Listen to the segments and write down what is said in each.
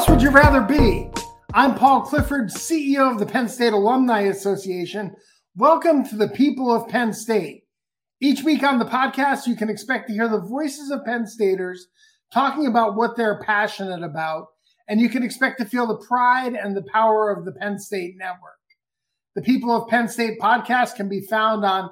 else would you rather be? I'm Paul Clifford, CEO of the Penn State Alumni Association. Welcome to the people of Penn State. Each week on the podcast, you can expect to hear the voices of Penn Staters talking about what they're passionate about, and you can expect to feel the pride and the power of the Penn State Network. The People of Penn State podcast can be found on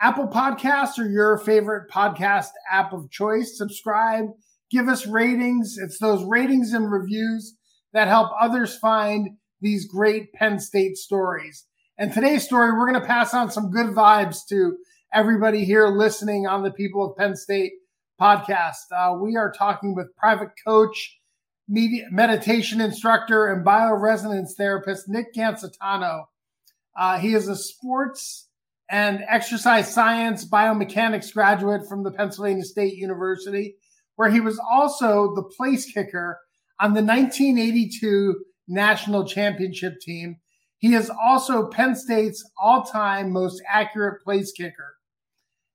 Apple Podcasts or your favorite podcast app of choice. Subscribe, give us ratings. It's those ratings and reviews that help others find these great Penn State stories. And today's story, we're going to pass on some good vibes to everybody here listening on the People of Penn State podcast. Uh, we are talking with private coach, media, meditation instructor, and bioresonance therapist Nick Gancitano. Uh, he is a sports and exercise science biomechanics graduate from the Pennsylvania State University, where he was also the place kicker on the 1982 national championship team. He is also Penn State's all time most accurate place kicker.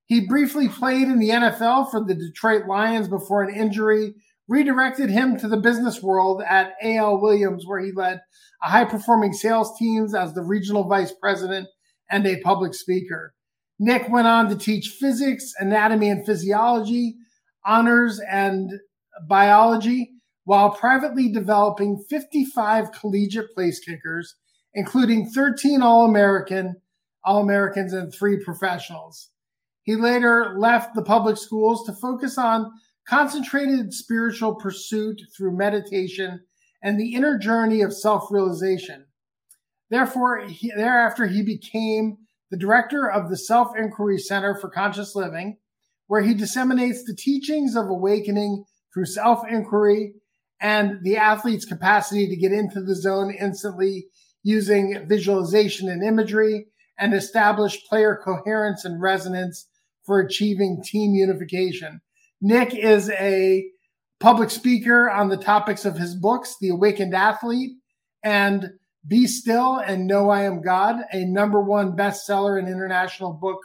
He briefly played in the NFL for the Detroit Lions before an injury redirected him to the business world at AL Williams, where he led a high performing sales teams as the regional vice president and a public speaker. Nick went on to teach physics, anatomy and physiology, honors and biology, while privately developing 55 collegiate place kickers, including 13 All-American, All-Americans and three professionals. He later left the public schools to focus on concentrated spiritual pursuit through meditation and the inner journey of self-realization. Therefore, he, thereafter, he became the director of the Self Inquiry Center for Conscious Living, where he disseminates the teachings of awakening through self inquiry and the athlete's capacity to get into the zone instantly using visualization and imagery and establish player coherence and resonance for achieving team unification. Nick is a public speaker on the topics of his books, The Awakened Athlete and be Still and Know I Am God, a number one bestseller and international book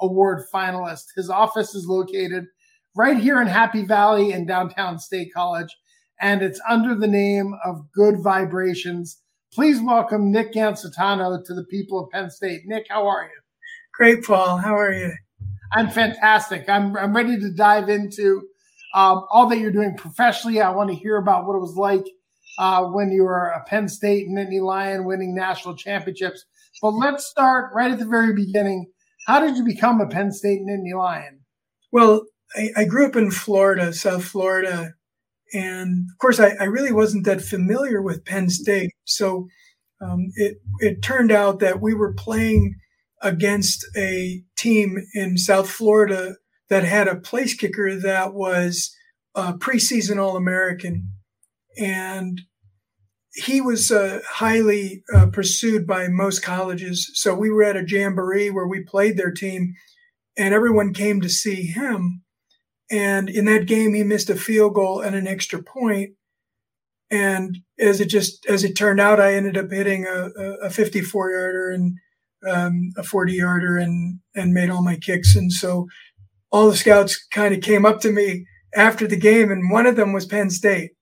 award finalist. His office is located right here in Happy Valley in downtown State College, and it's under the name of Good Vibrations. Please welcome Nick Gancitano to the people of Penn State. Nick, how are you? Great, Paul. How are you? I'm fantastic. I'm, I'm ready to dive into um, all that you're doing professionally. I want to hear about what it was like uh, when you were a Penn State Nittany Lion winning national championships. But let's start right at the very beginning. How did you become a Penn State Nittany Lion? Well, I, I grew up in Florida, South Florida. And of course, I, I really wasn't that familiar with Penn State. So um, it, it turned out that we were playing against a team in South Florida that had a place kicker that was a preseason All American and he was uh, highly uh, pursued by most colleges. So we were at a jamboree where we played their team, and everyone came to see him. And in that game, he missed a field goal and an extra point. And as it just as it turned out, I ended up hitting a, a 54 yarder and um, a 40 yarder and and made all my kicks. And so all the scouts kind of came up to me after the game, and one of them was Penn State.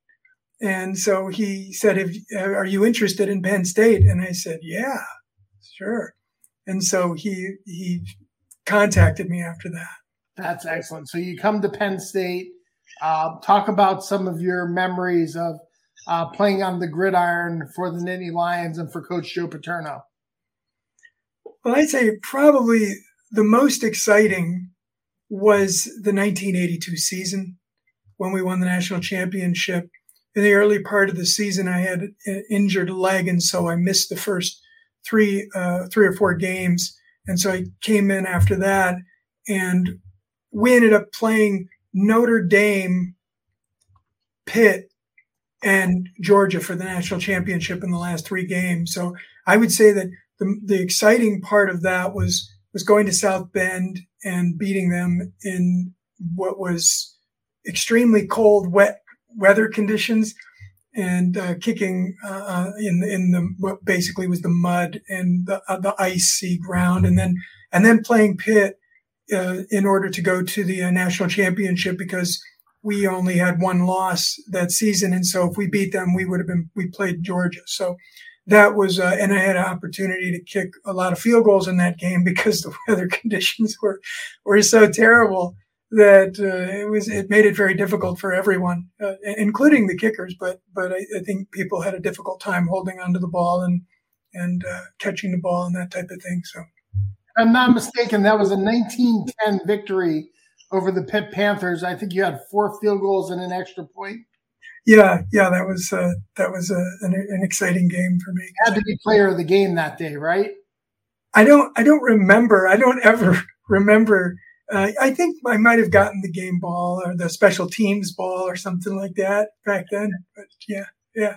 And so he said, "Are you interested in Penn State?" And I said, "Yeah, sure." And so he he contacted me after that. That's excellent. So you come to Penn State. Uh, talk about some of your memories of uh, playing on the gridiron for the Nittany Lions and for Coach Joe Paterno. Well, I'd say probably the most exciting was the 1982 season when we won the national championship in the early part of the season, I had an injured leg, and so I missed the first three, uh, three or four games. And so I came in after that, and we ended up playing Notre Dame, Pitt, and Georgia for the national championship in the last three games. So I would say that the, the exciting part of that was was going to South Bend and beating them in what was extremely cold, wet weather conditions and uh, kicking uh, uh, in in the what basically was the mud and the uh, the icy ground, and then and then playing Pitt uh, in order to go to the uh, national championship because we only had one loss that season, and so if we beat them, we would have been we played Georgia. So that was, and I had an opportunity to kick a lot of field goals in that game because the weather conditions were were so terrible that uh, it was it made it very difficult for everyone, uh, including the kickers. But but I, I, think people had a difficult time holding onto the ball and and uh, catching the ball and that type of thing. So, I'm not mistaken. That was a 1910 victory over the Pitt Panthers. I think you had four field goals and an extra point. Yeah, yeah, that was uh, that was a, an, an, exciting game for me. You had to be player of the game that day, right? I don't I don't remember. I don't ever remember uh, I think I might have gotten the game ball or the special teams ball or something like that back then. But yeah, yeah,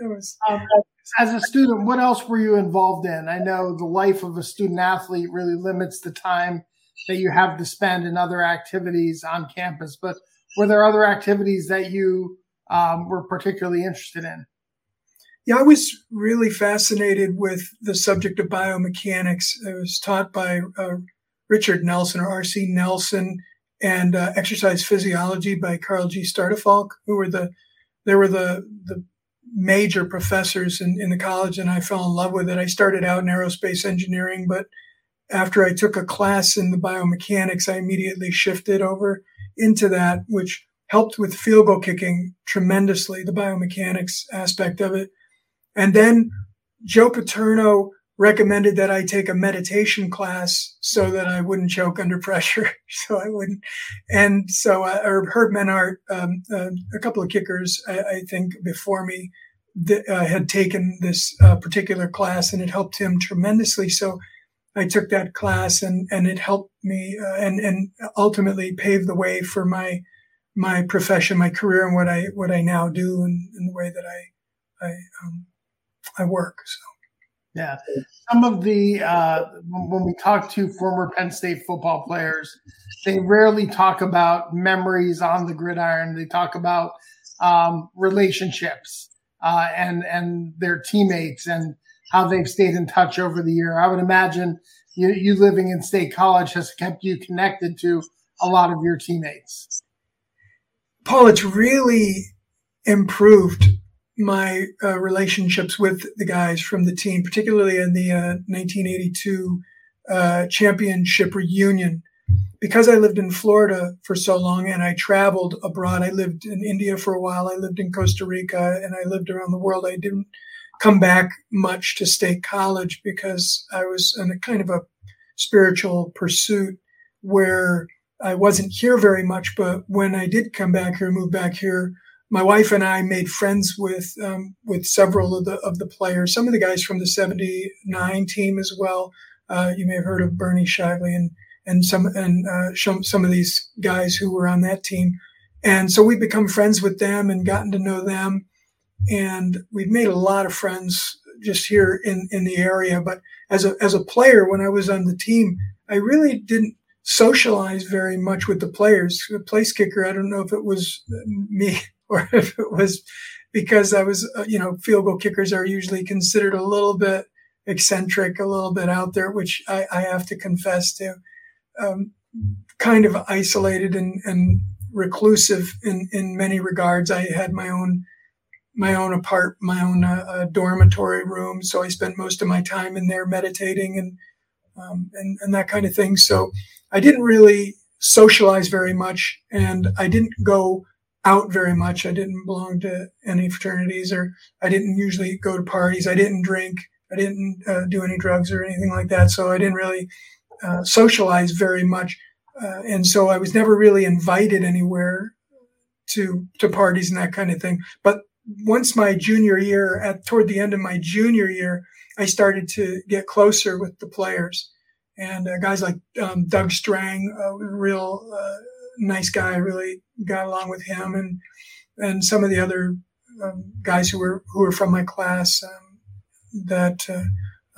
it was. Um, as a student, what else were you involved in? I know the life of a student athlete really limits the time that you have to spend in other activities on campus. But were there other activities that you um, were particularly interested in? Yeah, I was really fascinated with the subject of biomechanics. It was taught by uh, Richard Nelson or R.C. Nelson and uh, Exercise Physiology by Karl G. Stoedefalke, who were the they were the the major professors in, in the college, and I fell in love with it. I started out in aerospace engineering, but after I took a class in the biomechanics, I immediately shifted over into that, which helped with field goal kicking tremendously, the biomechanics aspect of it. And then Joe Paterno recommended that I take a meditation class so that I wouldn't choke under pressure. so I wouldn't. And so, uh, or Herb Menhardt, um, uh, a couple of kickers, I, I think, before me, that, uh, had taken this uh, particular class and it helped him tremendously. So I took that class and, and it helped me uh, and, and ultimately paved the way for my, my profession, my career and what I, what I now do and, and the way that I, I, um, I work. So. Yeah. Some of the, uh, when we talk to former Penn State football players, they rarely talk about memories on the gridiron. They talk about um, relationships uh, and, and their teammates and how they've stayed in touch over the year. I would imagine you, you living in state college has kept you connected to a lot of your teammates. Paul, it's really improved my uh, relationships with the guys from the team, particularly in the uh, 1982 uh, championship reunion. Because I lived in Florida for so long and I traveled abroad, I lived in India for a while, I lived in Costa Rica, and I lived around the world. I didn't come back much to state college because I was in a kind of a spiritual pursuit where I wasn't here very much. But when I did come back here, move back here, my wife and I made friends with um, with several of the of the players, some of the guys from the '79 team as well. Uh, you may have heard of Bernie Shively and and some and uh, some of these guys who were on that team, and so we've become friends with them and gotten to know them, and we've made a lot of friends just here in in the area. But as a as a player, when I was on the team, I really didn't socialize very much with the players. The place kicker, I don't know if it was me or if it was because I was, uh, you know, field goal kickers are usually considered a little bit eccentric, a little bit out there, which I, I have to confess to. Um, kind of isolated and, and reclusive in, in many regards. I had my own my own apart my own uh, uh, dormitory room, so I spent most of my time in there meditating and um, and and that kind of thing. So I didn't really socialize very much, and I didn't go out very much. I didn't belong to any fraternities or I didn't usually go to parties. I didn't drink. I didn't uh, do any drugs or anything like that. So I didn't really uh, socialize very much. Uh, and so I was never really invited anywhere to, to parties and that kind of thing. But once my junior year at toward the end of my junior year, I started to get closer with the players and uh, guys like um, Doug Strang, a real uh, nice guy. Really got along with him and and some of the other um, guys who were who were from my class. Um, that uh,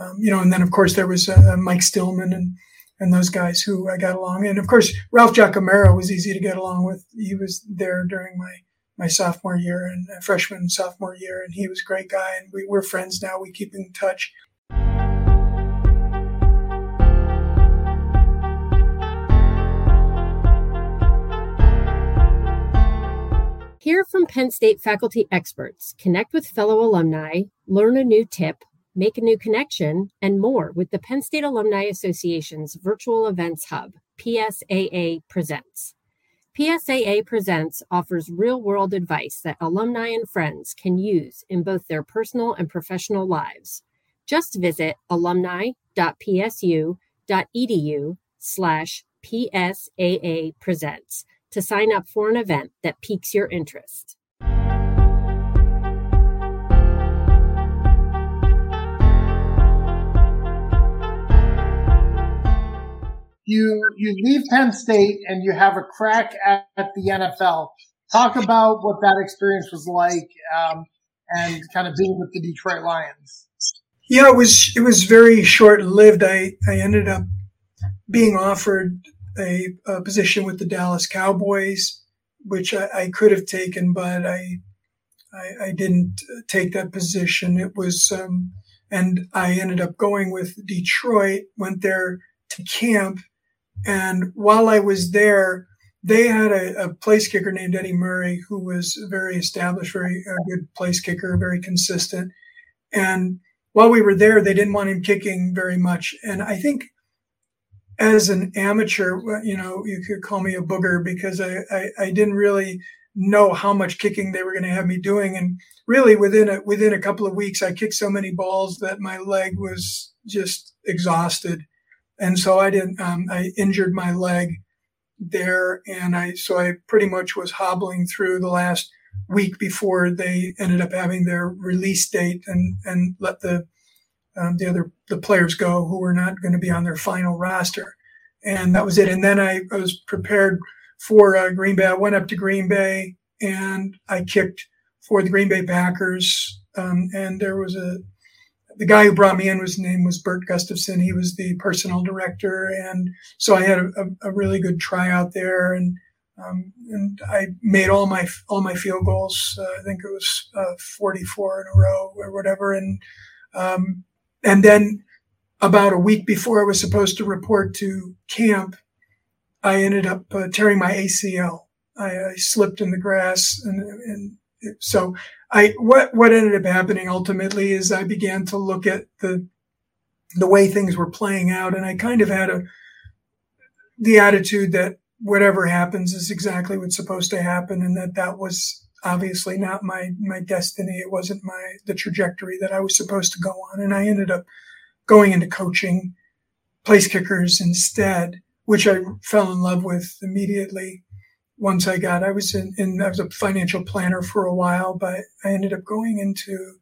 um, you know, and then of course there was uh, Mike Stillman and and those guys who I got along. And of course Ralph Giacomarro was easy to get along with. He was there during my my sophomore year and uh, freshman and sophomore year, and he was a great guy. And we, we're friends now. We keep in touch. Hear from Penn State faculty experts, connect with fellow alumni, learn a new tip, make a new connection, and more with the Penn State Alumni Association's Virtual Events Hub, PSAA Presents. PSAA Presents offers real world advice that alumni and friends can use in both their personal and professional lives. Just visit alumni.psu.edu slash PSAA Presents to sign up for an event that piques your interest. You you leave Penn State and you have a crack at, at the NFL. Talk about what that experience was like, um, and kind of being with the Detroit Lions. Yeah, it was it was very short lived. I I ended up being offered a, a position with the Dallas Cowboys, which I, I could have taken, but I, I, I didn't take that position. It was, um, and I ended up going with Detroit. Went there to camp, and while I was there, they had a, a place kicker named Eddie Murray, who was very established, very a good place kicker, very consistent. And while we were there, they didn't want him kicking very much, and I think as an amateur, you know, you could call me a booger because I, I, I didn't really know how much kicking they were going to have me doing. And really within a, within a couple of weeks, I kicked so many balls that my leg was just exhausted. And so I didn't, um, I injured my leg there. And I, so I pretty much was hobbling through the last week before they ended up having their release date and, and let the, um, the other the players go who were not going to be on their final roster, and that was it. And then I, I was prepared for uh, Green Bay. I went up to Green Bay and I kicked for the Green Bay Packers. Um, and there was a the guy who brought me in was name was Bert Gustafson. He was the personnel director, and so I had a, a, a really good tryout there, and um, and I made all my all my field goals. Uh, I think it was uh, 44 in a row or whatever, and um, and then about a week before I was supposed to report to camp, I ended up uh, tearing my ACL. I, I, slipped in the grass, and, and it, so I what what ended up happening ultimately is I began to look at the the way things were playing out, and I kind of had a the attitude that whatever happens is exactly what's supposed to happen, and that that was obviously not my my destiny. It wasn't my the trajectory that I was supposed to go on, and I ended up going into coaching place kickers instead, which I fell in love with immediately. Once I got, I was in, in I was a financial planner for a while, but I ended up going into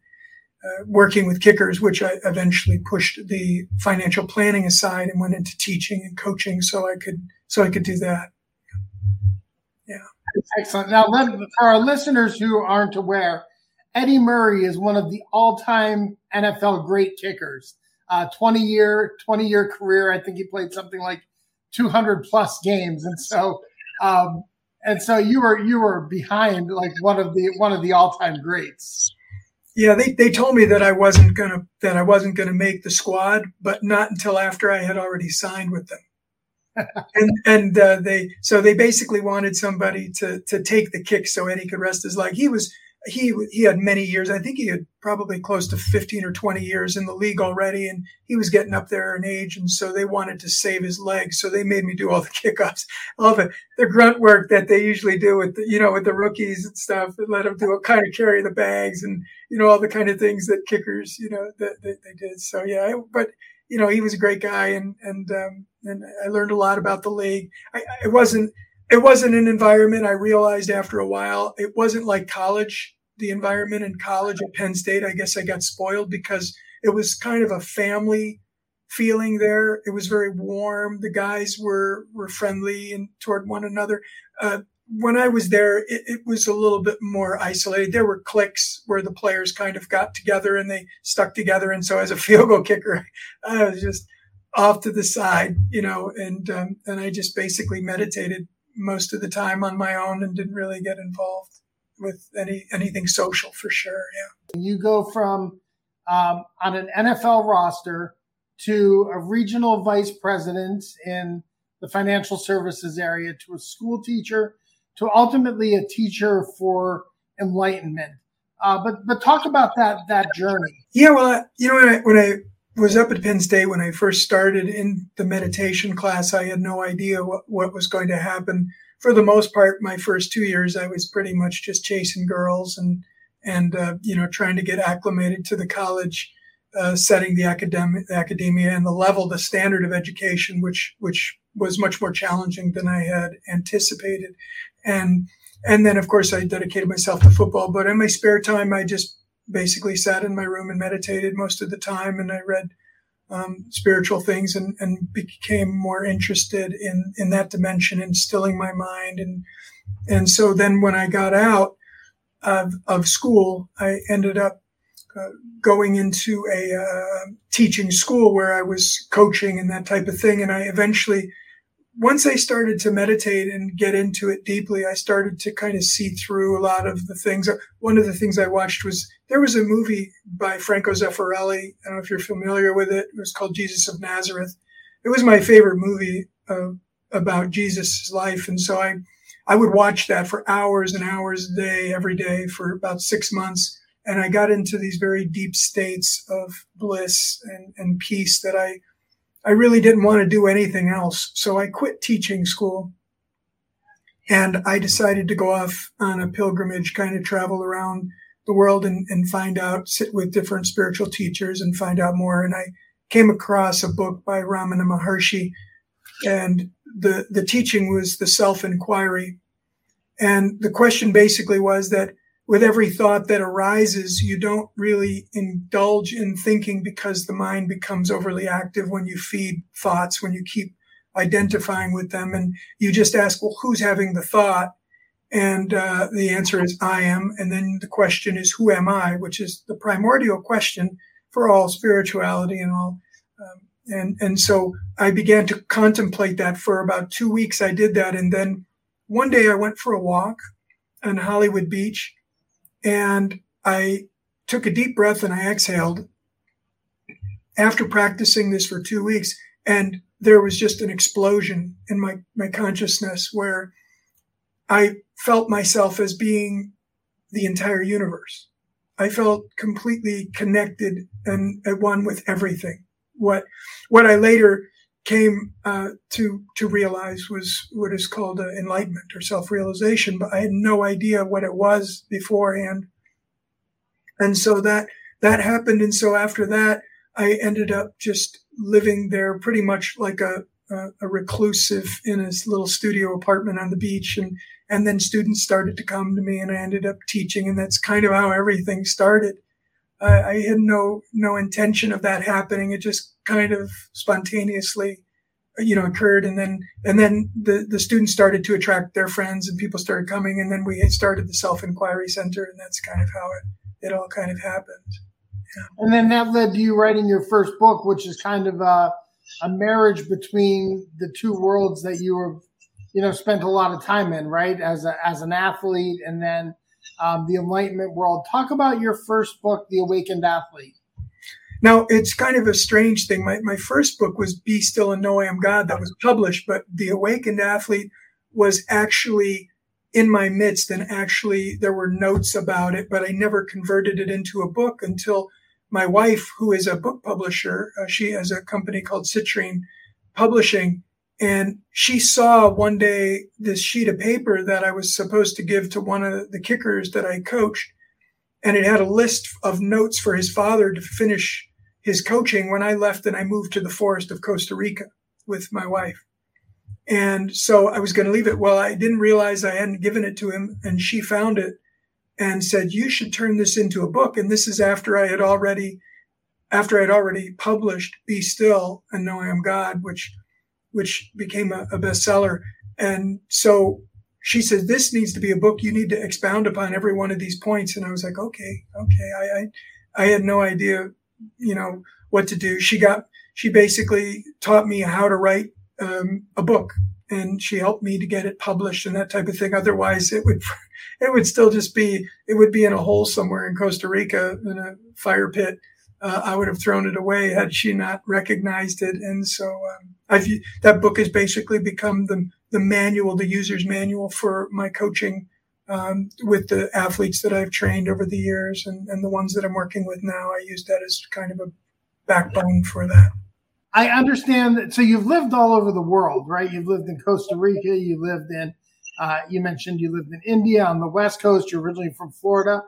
uh, working with kickers, which I eventually pushed the financial planning aside and went into teaching and coaching, so I could so I could do that. Excellent. Now, for our listeners who aren't aware, Eddie Murray is one of the all-time NFL great kickers. Uh, 20 year 20 year career. I think he played something like 200 plus games, and so um, and so you were you were behind like one of the one of the all-time greats. Yeah, they, they told me that I wasn't gonna that I wasn't gonna make the squad, but not until after I had already signed with them and and uh, they so they basically wanted somebody to to take the kick so Eddie could rest his leg. He was he he had many years. I think he had probably close to 15 or 20 years in the league already, and he was getting up there in age. And so they wanted to save his legs, so they made me do all the kickoffs, all the the grunt work that they usually do with the, you know with the rookies and stuff, and let them do a kind of carry the bags and you know all the kind of things that kickers you know that, that they did. So yeah, but you know he was a great guy, and and um, and I learned a lot about the league. I, it wasn't it wasn't an environment I realized after a while. It wasn't like college. The environment in college at Penn State, I guess I got spoiled because it was kind of a family feeling there. It was very warm. The guys were were friendly and toward one another. Uh, when I was there, it, it, was a little bit more isolated. There were cliques where the players kind of got together and they stuck together. And so, as a field goal kicker, I was just off to the side, you know, and um, and I just basically meditated most of the time on my own and didn't really get involved with any anything social for sure. Yeah. You go from um, on an NFL roster to a regional vice president in the financial services area to a school teacher to ultimately a teacher for enlightenment. Uh, but but talk about that that journey. Yeah, well, you know, when I, when I was up at Penn State when I first started in the meditation class, I had no idea what, what was going to happen. For the most part, my first two years, I was pretty much just chasing girls and and uh, you know trying to get acclimated to the college uh, setting, the academic academia, and the level, the standard of education, which which was much more challenging than I had anticipated. And and then, of course, I dedicated myself to football. But in my spare time, I just basically sat in my room and meditated most of the time. And I read um, spiritual things and, and became more interested in, in that dimension and stilling my mind. And, and so then when I got out of, of school, I ended up uh, going into a uh, teaching school where I was coaching and that type of thing. And I eventually once I started to meditate and get into it deeply, I started to kind of see through a lot of the things. One of the things I watched was there was a movie by Franco Zeffirelli. I don't know if you're familiar with it. It was called Jesus of Nazareth. It was my favorite movie uh, about Jesus' life. And so I, I would watch that for hours and hours a day, every day for about six months. And I got into these very deep states of bliss and, and peace that I, I really didn't want to do anything else. So I quit teaching school and I decided to go off on a pilgrimage, kind of travel around the world and, and find out, sit with different spiritual teachers and find out more. And I came across a book by Ramana Maharshi and the, the teaching was the self inquiry. And the question basically was that with every thought that arises, you don't really indulge in thinking because the mind becomes overly active when you feed thoughts, when you keep identifying with them. And you just ask, well, who's having the thought? And uh, the answer is, I am. And then the question is, who am I? Which is the primordial question for all spirituality and all. Um, and, and so I began to contemplate that for about two weeks. I did that. And then one day I went for a walk on Hollywood Beach and I took a deep breath and I exhaled after practicing this for two weeks. And there was just an explosion in my, my consciousness where I felt myself as being the entire universe. I felt completely connected and at one with everything. What, what I later came uh, to to realize was what is called uh, enlightenment or self-realization, but I had no idea what it was beforehand. And so that that happened, and so after that, I ended up just living there, pretty much like a a, a reclusive in his little studio apartment on the beach, and and then students started to come to me, and I ended up teaching, and that's kind of how everything started. I, I had no no intention of that happening. It just kind of spontaneously, you know, occurred, and then and then the the students started to attract their friends, and people started coming, and then we started the self inquiry center, and that's kind of how it it all kind of happened. Yeah. And then that led to you writing your first book, which is kind of a, a marriage between the two worlds that you have, you know, spent a lot of time in, right? As a, as an athlete, and then um, the Enlightenment world. Talk about your first book, The Awakened Athlete. Now, it's kind of a strange thing. My, my first book was Be Still and Know I Am God, that was published, but The Awakened Athlete was actually in my midst, and actually there were notes about it, but I never converted it into a book until my wife, who is a book publisher, uh, she has a company called Citrine Publishing, and she saw one day this sheet of paper that I was supposed to give to one of the kickers that I coached. And it had a list of notes for his father to finish his coaching when I left and I moved to the forest of Costa Rica with my wife. And so I was going to leave it. Well, I didn't realize I hadn't given it to him. And she found it and said, you should turn this into a book. And this is after I had already, after I had already published Be Still and Know I Am God, which which became a, a bestseller. And so she said, this needs to be a book. You need to expound upon every one of these points. And I was like, okay, okay. I, I, I had no idea, you know, what to do. She got, she basically taught me how to write um, a book and she helped me to get it published and that type of thing. Otherwise it would, it would still just be, it would be in a hole somewhere in Costa Rica in a fire pit. Uh, I would have thrown it away had she not recognized it. And so, um, I've, that book has basically become the, the manual, the user's manual for my coaching um, with the athletes that I've trained over the years and, and the ones that I'm working with now. I use that as kind of a backbone for that. I understand that. So you've lived all over the world, right? You've lived in Costa Rica. You lived in, uh, you mentioned you lived in India on the West Coast. You're originally from Florida.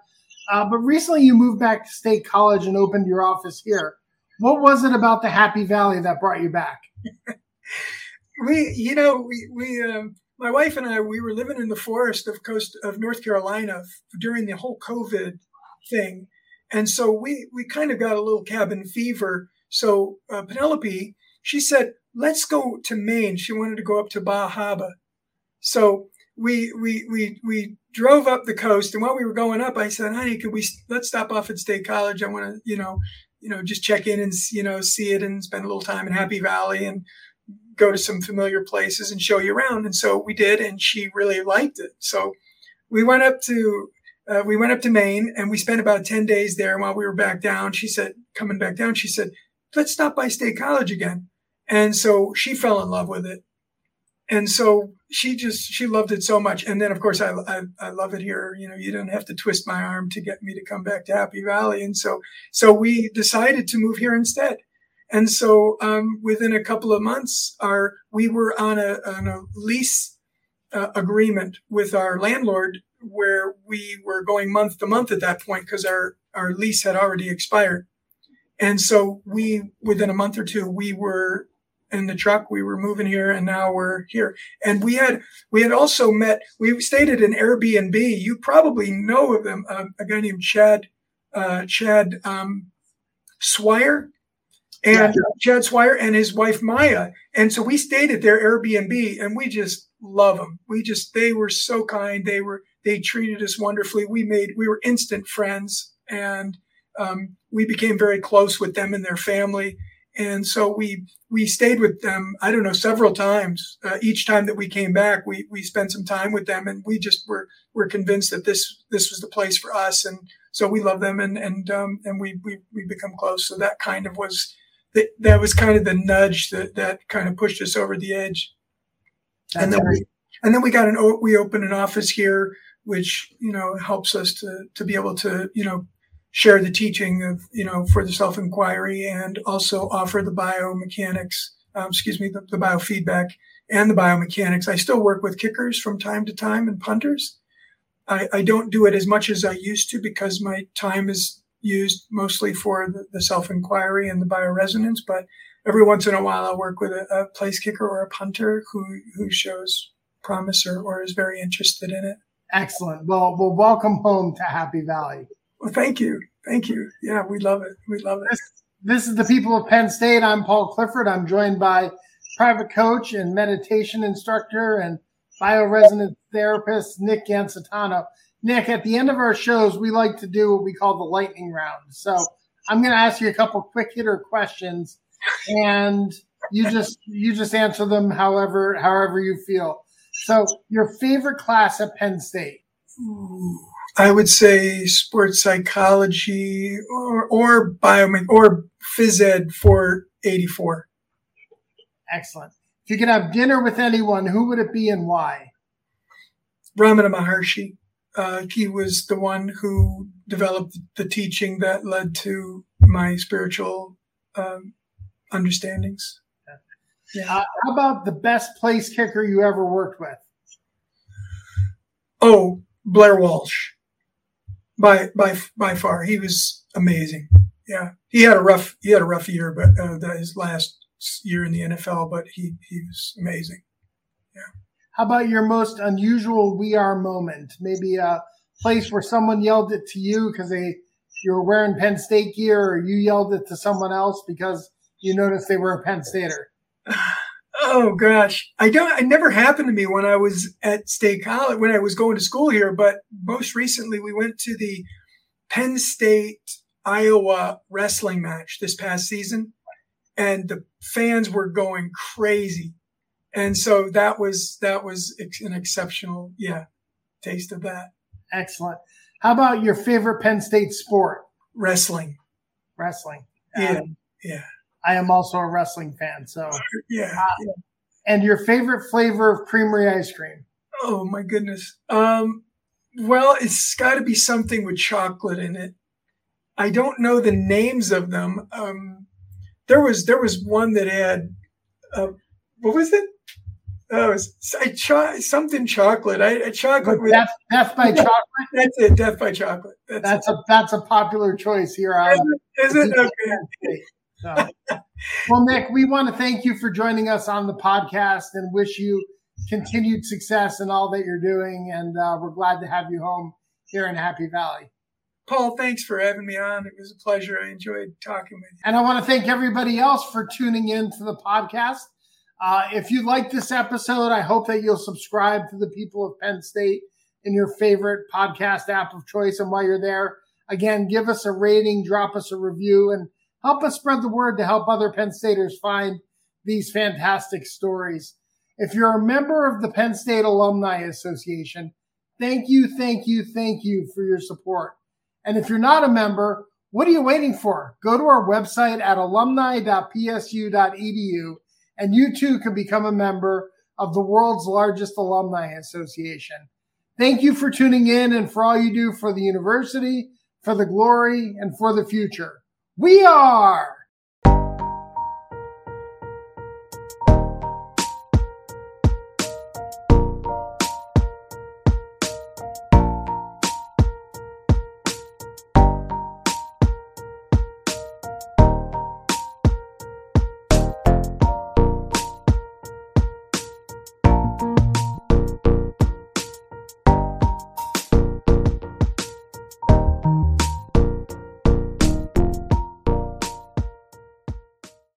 Uh, but recently you moved back to State College and opened your office here. What was it about the Happy Valley that brought you back? we, you know, we, we, um, my wife and I, we were living in the forest of coast of North Carolina during the whole COVID thing. And so we, we kind of got a little cabin fever. So uh, Penelope, she said, let's go to Maine. She wanted to go up to Bar Harbor, So we, we, we, we drove up the coast. And while we were going up, I said, honey, could we, let's stop off at State College. I want to, you know, you know, just check in and, you know, see it and spend a little time in Happy Valley. And go to some familiar places and show you around. And so we did, and she really liked it. So we went up to uh, we went up to Maine and we spent about 10 days there. And while we were back down, she said, coming back down, she said, let's stop by State College again. And so she fell in love with it. And so she just, she loved it so much. And then, of course, I, I, I love it here. You know, you don't have to twist my arm to get me to come back to Happy Valley. And so, so we decided to move here instead. And so um, within a couple of months, our we were on a, on a lease uh, agreement with our landlord where we were going month to month at that point because our, our lease had already expired. And so we, within a month or two, we were in the truck, we were moving here and now we're here. And we had, we had also met, we stayed at an Airbnb. You probably know of them, uh, a guy named Chad, uh, Chad, um, Swire and yeah. Chad Swire and his wife Maya. And so we stayed at their Airbnb and we just love them. We just, they were so kind. They were, they treated us wonderfully. We made, we were instant friends and, um, we became very close with them and their family. And so we, we stayed with them, I don't know, several times. Uh, each time that we came back, we, we spent some time with them and we just were, were convinced that this, this was the place for us. And so we love them and, and, um, and we, we, we become close. So that kind of was, that, that was kind of the nudge that, that kind of pushed us over the edge. That's and then we, and then we got an, we opened an office here, which, you know, helps us to, to be able to, you know, share the teaching of, you know, for the self inquiry and also offer the biomechanics, um, excuse me, the, the biofeedback and the biomechanics. I still work with kickers from time to time and punters. I, I don't do it as much as I used to because my time is used mostly for the, the self inquiry and the bioresonance, but every once in a while I'll work with a, a, place kicker or a punter who, who shows promise or, or is very interested in it. Excellent. Well, well, welcome home to Happy Valley. Well, thank you. Thank you. Yeah, we love it. We love it. This, this is the people of Penn State. I'm Paul Clifford. I'm joined by private coach and meditation instructor and bioresonance therapist Nick Gancitano. Nick, at the end of our shows, we like to do what we call the lightning round. So I'm going to ask you a couple quick hitter questions, and you just you just answer them however however you feel. So, your favorite class at Penn State? I would say sports psychology or or biome or phys ed for 84. Excellent. If you could have dinner with anyone, who would it be and why? Ramana Maharshi uh, he was the one who developed the teaching that led to my spiritual um, understandings. Yeah. Uh, how about the best place kicker you ever worked with? Oh, Blair Walsh. By by by far, he was amazing. Yeah, he had a rough he had a rough year, but uh, that his last year in the NFL, but he he was amazing. Yeah. How about your most unusual we are moment? Maybe a place where someone yelled it to you because they you were wearing Penn State gear, or you yelled it to someone else because you noticed they were a Penn Stater. Oh gosh, I don't. It never happened to me when I was at State College when I was going to school here. But most recently, we went to the Penn State Iowa wrestling match this past season, and the fans were going crazy and so that was that was an exceptional yeah taste of that excellent how about your favorite penn state sport wrestling wrestling yeah um, yeah i am also a wrestling fan so yeah, uh, yeah. And your favorite flavor of creamery ice cream? Oh my goodness. Um, well, it's got to be something with chocolate in it. I don't know the names of them. Um, there was there was one that had uh, what was it? Oh, I cho- something chocolate. I, I chocolate with death, death by chocolate. That's it. Death by chocolate. That's, that's a that's a popular choice here on. Is it? Is it? Okay. So, well, Nick, we want to thank you for joining us on the podcast and wish you continued success in all that you're doing. And uh, we're glad to have you home here in Happy Valley. Paul, thanks for having me on. It was a pleasure. I enjoyed talking with you. And I want to thank everybody else for tuning in to the podcast. Uh, if you like this episode, I hope that you'll subscribe to the people of Penn State in your favorite podcast app of choice. And while you're there, again, give us a rating, drop us a review, and help us spread the word to help other Penn Staters find these fantastic stories. If you're a member of the Penn State Alumni Association, thank you, thank you, thank you for your support. And if you're not a member, what are you waiting for? Go to our website at alumni.psu.edu and you too can become a member of the world's largest alumni association. Thank you for tuning in and for all you do for the university, for the glory, and for the future. We are